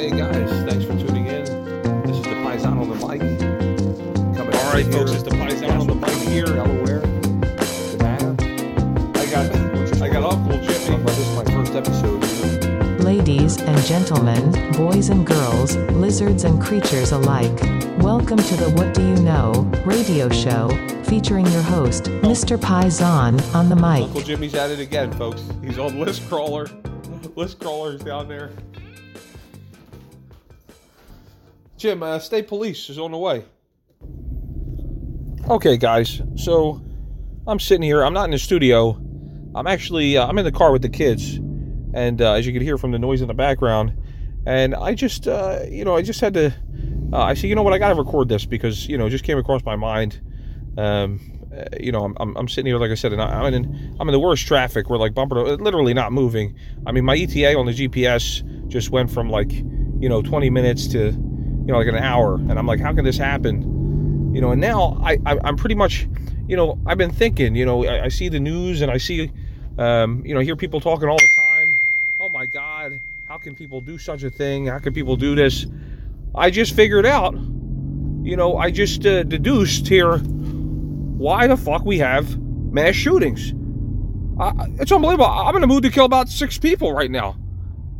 Hey guys, thanks for tuning in. This is the Paisan on the mic. Coming All right, folks, it's the Paisan on the mic here. Delaware, Nevada. I got, I got Uncle Jimmy. This is my first episode. Ladies and gentlemen, boys and girls, lizards and creatures alike. Welcome to the What Do You Know radio show, featuring your host, Mr. Paisan, on the mic. Uncle Jimmy's at it again, folks. He's on list crawler. List crawler's down there. Jim, uh, state police is on the way. Okay, guys. So I'm sitting here. I'm not in the studio. I'm actually uh, I'm in the car with the kids, and uh, as you can hear from the noise in the background, and I just uh, you know I just had to. Uh, I said, you know what, I gotta record this because you know it just came across my mind. Um, uh, you know, I'm, I'm, I'm sitting here, like I said, and I- I'm in I'm in the worst traffic. We're like bumper to literally not moving. I mean, my ETA on the GPS just went from like you know 20 minutes to you know like an hour, and I'm like, how can this happen? You know, and now I, I I'm pretty much, you know, I've been thinking. You know, I, I see the news and I see, um, you know, hear people talking all the time. Oh my God, how can people do such a thing? How can people do this? I just figured out, you know, I just uh, deduced here why the fuck we have mass shootings. It's unbelievable. I'm in the mood to kill about six people right now.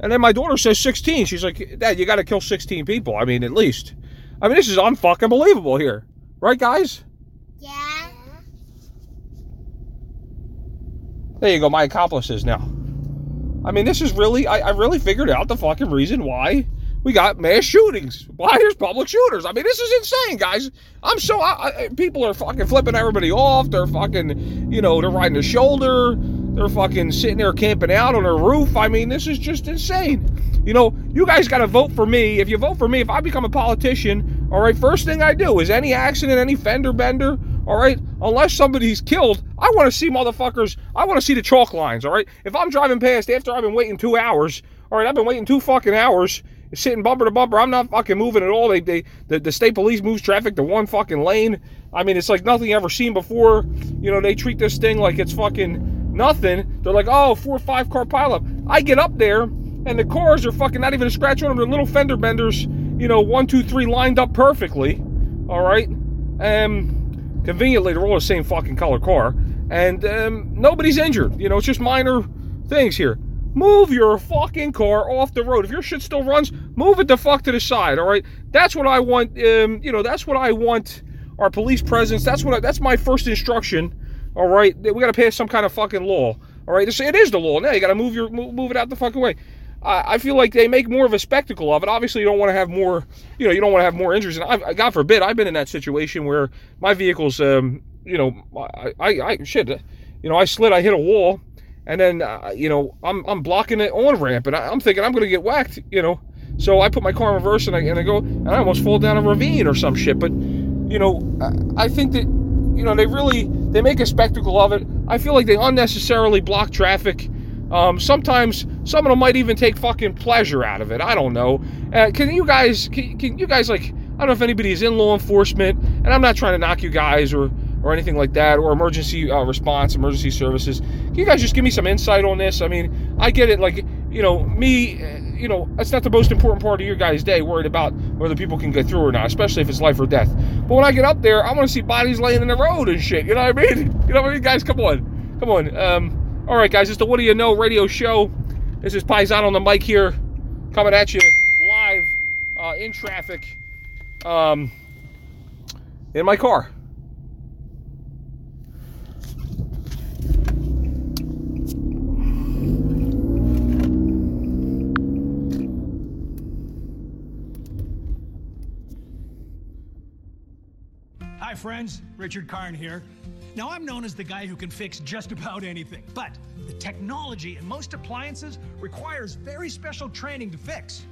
And then my daughter says 16. She's like, Dad, you got to kill 16 people. I mean, at least. I mean, this is unfucking believable here. Right, guys? Yeah. There you go, my accomplices now. I mean, this is really, I, I really figured out the fucking reason why we got mass shootings. Why there's public shooters. I mean, this is insane, guys. I'm so, I, I, people are fucking flipping everybody off. They're fucking, you know, they're riding the shoulder. They're fucking sitting there camping out on a roof. I mean, this is just insane. You know, you guys got to vote for me. If you vote for me, if I become a politician, all right, first thing I do is any accident, any fender bender, all right, unless somebody's killed, I want to see motherfuckers, I want to see the chalk lines, all right? If I'm driving past after I've been waiting two hours, all right, I've been waiting two fucking hours, sitting bumper to bumper, I'm not fucking moving at all. They, they, the, the state police moves traffic to one fucking lane. I mean, it's like nothing ever seen before. You know, they treat this thing like it's fucking nothing. They're like, oh, four or five car pileup. I get up there, and the cars are fucking not even a scratch on them. They're little fender benders, you know, one, two, three lined up perfectly. All right. Um, conveniently, they're all the same fucking color car, and um, nobody's injured. You know, it's just minor things here. Move your fucking car off the road. If your shit still runs, move it the fuck to the side. All right. That's what I want. Um, you know, that's what I want. Our police presence. That's what. I, that's my first instruction. All right. We got to pass some kind of fucking law. All right. It is the law. Now you got to move your move, it out the fucking way. I, I feel like they make more of a spectacle of it. Obviously, you don't want to have more. You know, you don't want to have more injuries. And I, God forbid, I've been in that situation where my vehicle's. Um, you know, I, I, I shit. You know, I slid. I hit a wall and then uh, you know I'm I'm blocking it on ramp, and I, am thinking I'm gonna get whacked, you know. So I put my car in reverse, and I and I go, and I almost fall down a ravine or some shit. But you know, I, I think that you know they really they make a spectacle of it. I feel like they unnecessarily block traffic. Um, sometimes some of them might even take fucking pleasure out of it. I don't know. Uh, can you guys can, can you guys like I don't know if anybody is in law enforcement, and I'm not trying to knock you guys or or anything like that, or emergency uh, response, emergency services. Can you guys just give me some insight on this? I mean, I get it, like, you know, me, you know, that's not the most important part of your guys' day, worried about whether people can get through or not, especially if it's life or death. But when I get up there, I want to see bodies laying in the road and shit, you know what I mean? You know what I mean, guys? Come on. Come on. Um, all right, guys, it's the What Do You Know radio show. This is Paisan on the mic here, coming at you live uh, in traffic um, in my car. Friends. Richard Karn here. Now, I'm known as the guy who can fix just about anything, but the technology in most appliances requires very special training to fix.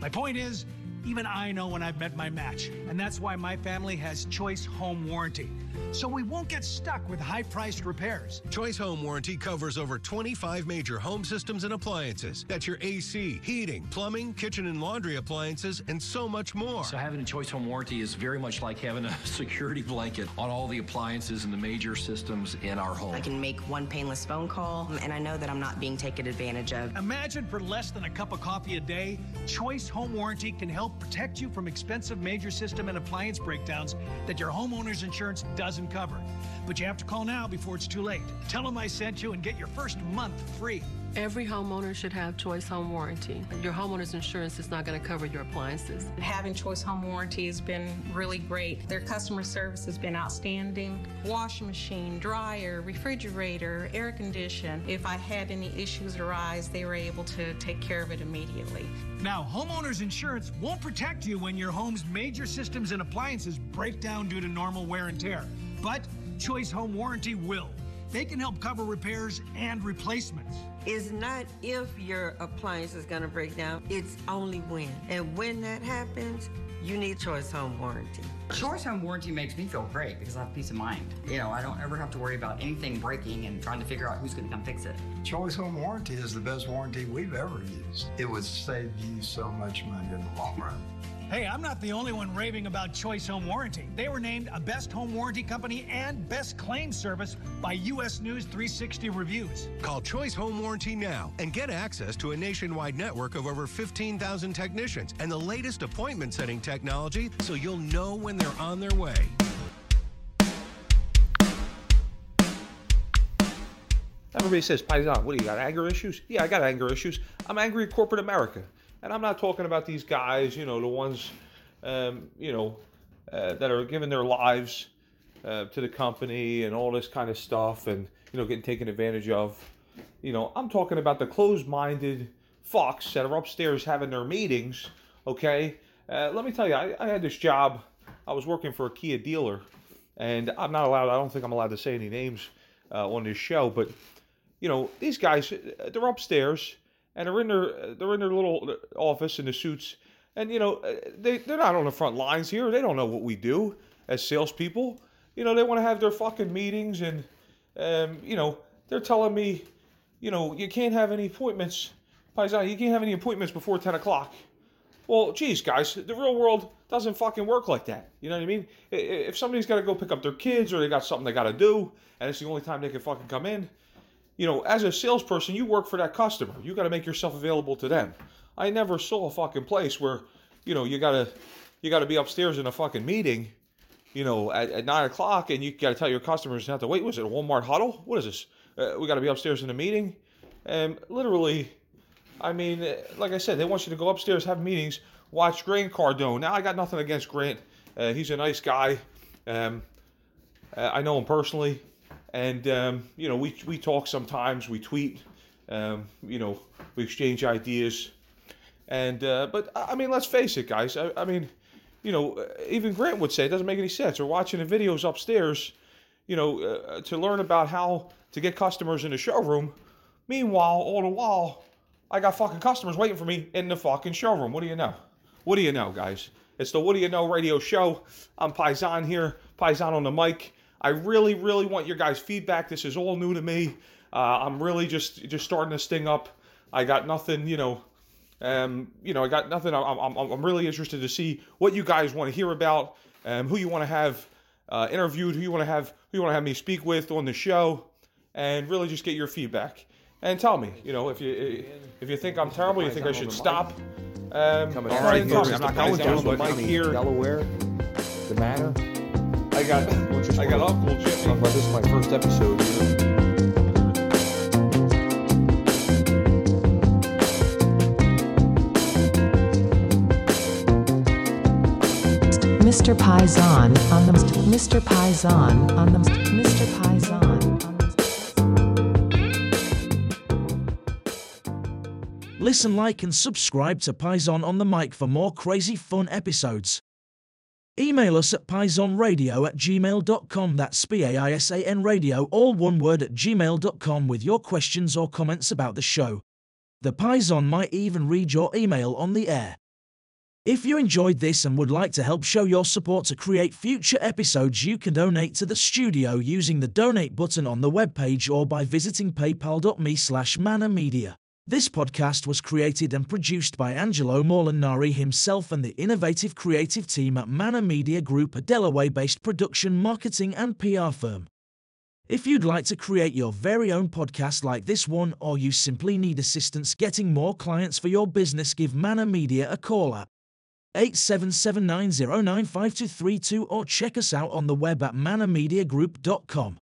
My point is, Even I know when I've met my match, and that's why my family has Choice Home Warranty. So we won't get stuck with high priced repairs. Choice Home Warranty covers over 25 major home systems and appliances. That's your AC, heating, plumbing, kitchen and laundry appliances, and so much more. So having a Choice Home Warranty is very much like having a security blanket on all the appliances and the major systems in our home. I can make one painless phone call, and I know that I'm not being taken advantage of. Imagine for less than a cup of coffee a day, Choice Home Warranty can help protect you from expensive major system and appliance breakdowns that your homeowner's insurance doesn't cover. But you have to call now before it's too late. Tell them I sent you and get your first month free. Every homeowner should have Choice Home Warranty. Your homeowner's insurance is not going to cover your appliances. Having Choice Home Warranty has been really great. Their customer service has been outstanding. Washing machine, dryer, refrigerator, air condition. If I had any issues arise, they were able to take care of it immediately. Now, homeowners insurance won't protect you when your home's major systems and appliances break down due to normal wear and tear. But Choice Home Warranty will. They can help cover repairs and replacements. It's not if your appliance is going to break down, it's only when. And when that happens, you need Choice Home Warranty. Choice Home Warranty makes me feel great because I have peace of mind. You know, I don't ever have to worry about anything breaking and trying to figure out who's going to come fix it. Choice Home Warranty is the best warranty we've ever used. It would save you so much money in the long run. Hey, I'm not the only one raving about Choice Home Warranty. They were named a Best Home Warranty Company and Best Claim Service by U.S. News 360 Reviews. Call Choice Home Warranty now and get access to a nationwide network of over 15,000 technicians and the latest appointment setting technology so you'll know when they're on their way. Everybody says, Paisan, what do you got? Anger issues? Yeah, I got anger issues. I'm angry at corporate America. And I'm not talking about these guys, you know, the ones, um, you know, uh, that are giving their lives uh, to the company and all this kind of stuff and, you know, getting taken advantage of. You know, I'm talking about the closed minded fucks that are upstairs having their meetings, okay? Uh, let me tell you, I, I had this job. I was working for a Kia dealer, and I'm not allowed, I don't think I'm allowed to say any names uh, on this show, but, you know, these guys, they're upstairs and they're in their they're in their little office in the suits, and you know they they're not on the front lines here. They don't know what we do as salespeople. You know they want to have their fucking meetings, and um, you know they're telling me, you know you can't have any appointments, Paisan. You can't have any appointments before ten o'clock. Well, geez, guys, the real world doesn't fucking work like that. You know what I mean? If somebody's got to go pick up their kids or they got something they got to do, and it's the only time they can fucking come in, you know, as a salesperson, you work for that customer. You got to make yourself available to them. I never saw a fucking place where, you know, you gotta you gotta be upstairs in a fucking meeting, you know, at, at nine o'clock, and you gotta tell your customers not to wait. Was it a Walmart huddle? What is this? Uh, we gotta be upstairs in a meeting, and literally, I mean, like I said, they want you to go upstairs, have meetings, watch Grant Cardone. Now I got nothing against Grant. Uh, he's a nice guy. Um, uh, I know him personally and um, you know we we talk sometimes we tweet um, you know we exchange ideas. And uh, but i mean let's face it guys. I, I, mean you know even grant would say it doesn't make any sense. We're watching the videos upstairs you know uh, to learn about how to get customers in the showroom. Meanwhile all the while i got fucking customers waiting for me in the fucking showroom. What do you know? What do you know guys? It's the what do you know radio show. I'm paisan here. Paisan on the mic I really, really want your guys' feedback. This is all new to me. Uh, I'm really just just starting this thing up. I got nothing, you know. Um, you know, I got nothing. I'm, I'm, I'm really interested to see what you guys want to hear about, um, who you want to have uh, interviewed, who you want to have, who you want to have me speak with on the show, and really just get your feedback. And tell me, you know, if you if you think I'm terrible, you think I should stop. Um, all right right, here, tell me. I'm not going to, but County, here Delaware, the matter. I got I got Uncle Talk Jimmy. about this is my first episode. You know? Mr. Paisan on the Mr. Paisan on the Mr. Paisan Listen, like, and subscribe to Paisan on the Mic for more crazy fun episodes. Email us at paisanradio at gmail.com. That's P A I S A N radio, all one word at gmail.com with your questions or comments about the show. The Paisan might even read your email on the air. If you enjoyed this and would like to help show your support to create future episodes, you can donate to the studio using the donate button on the webpage or by visiting paypal.me slash media. This podcast was created and produced by Angelo Molinari himself and the innovative creative team at Manor Media Group, a Delaware based production, marketing, and PR firm. If you'd like to create your very own podcast like this one, or you simply need assistance getting more clients for your business, give Manor Media a call at 87790952232 or check us out on the web at manormediagroup.com.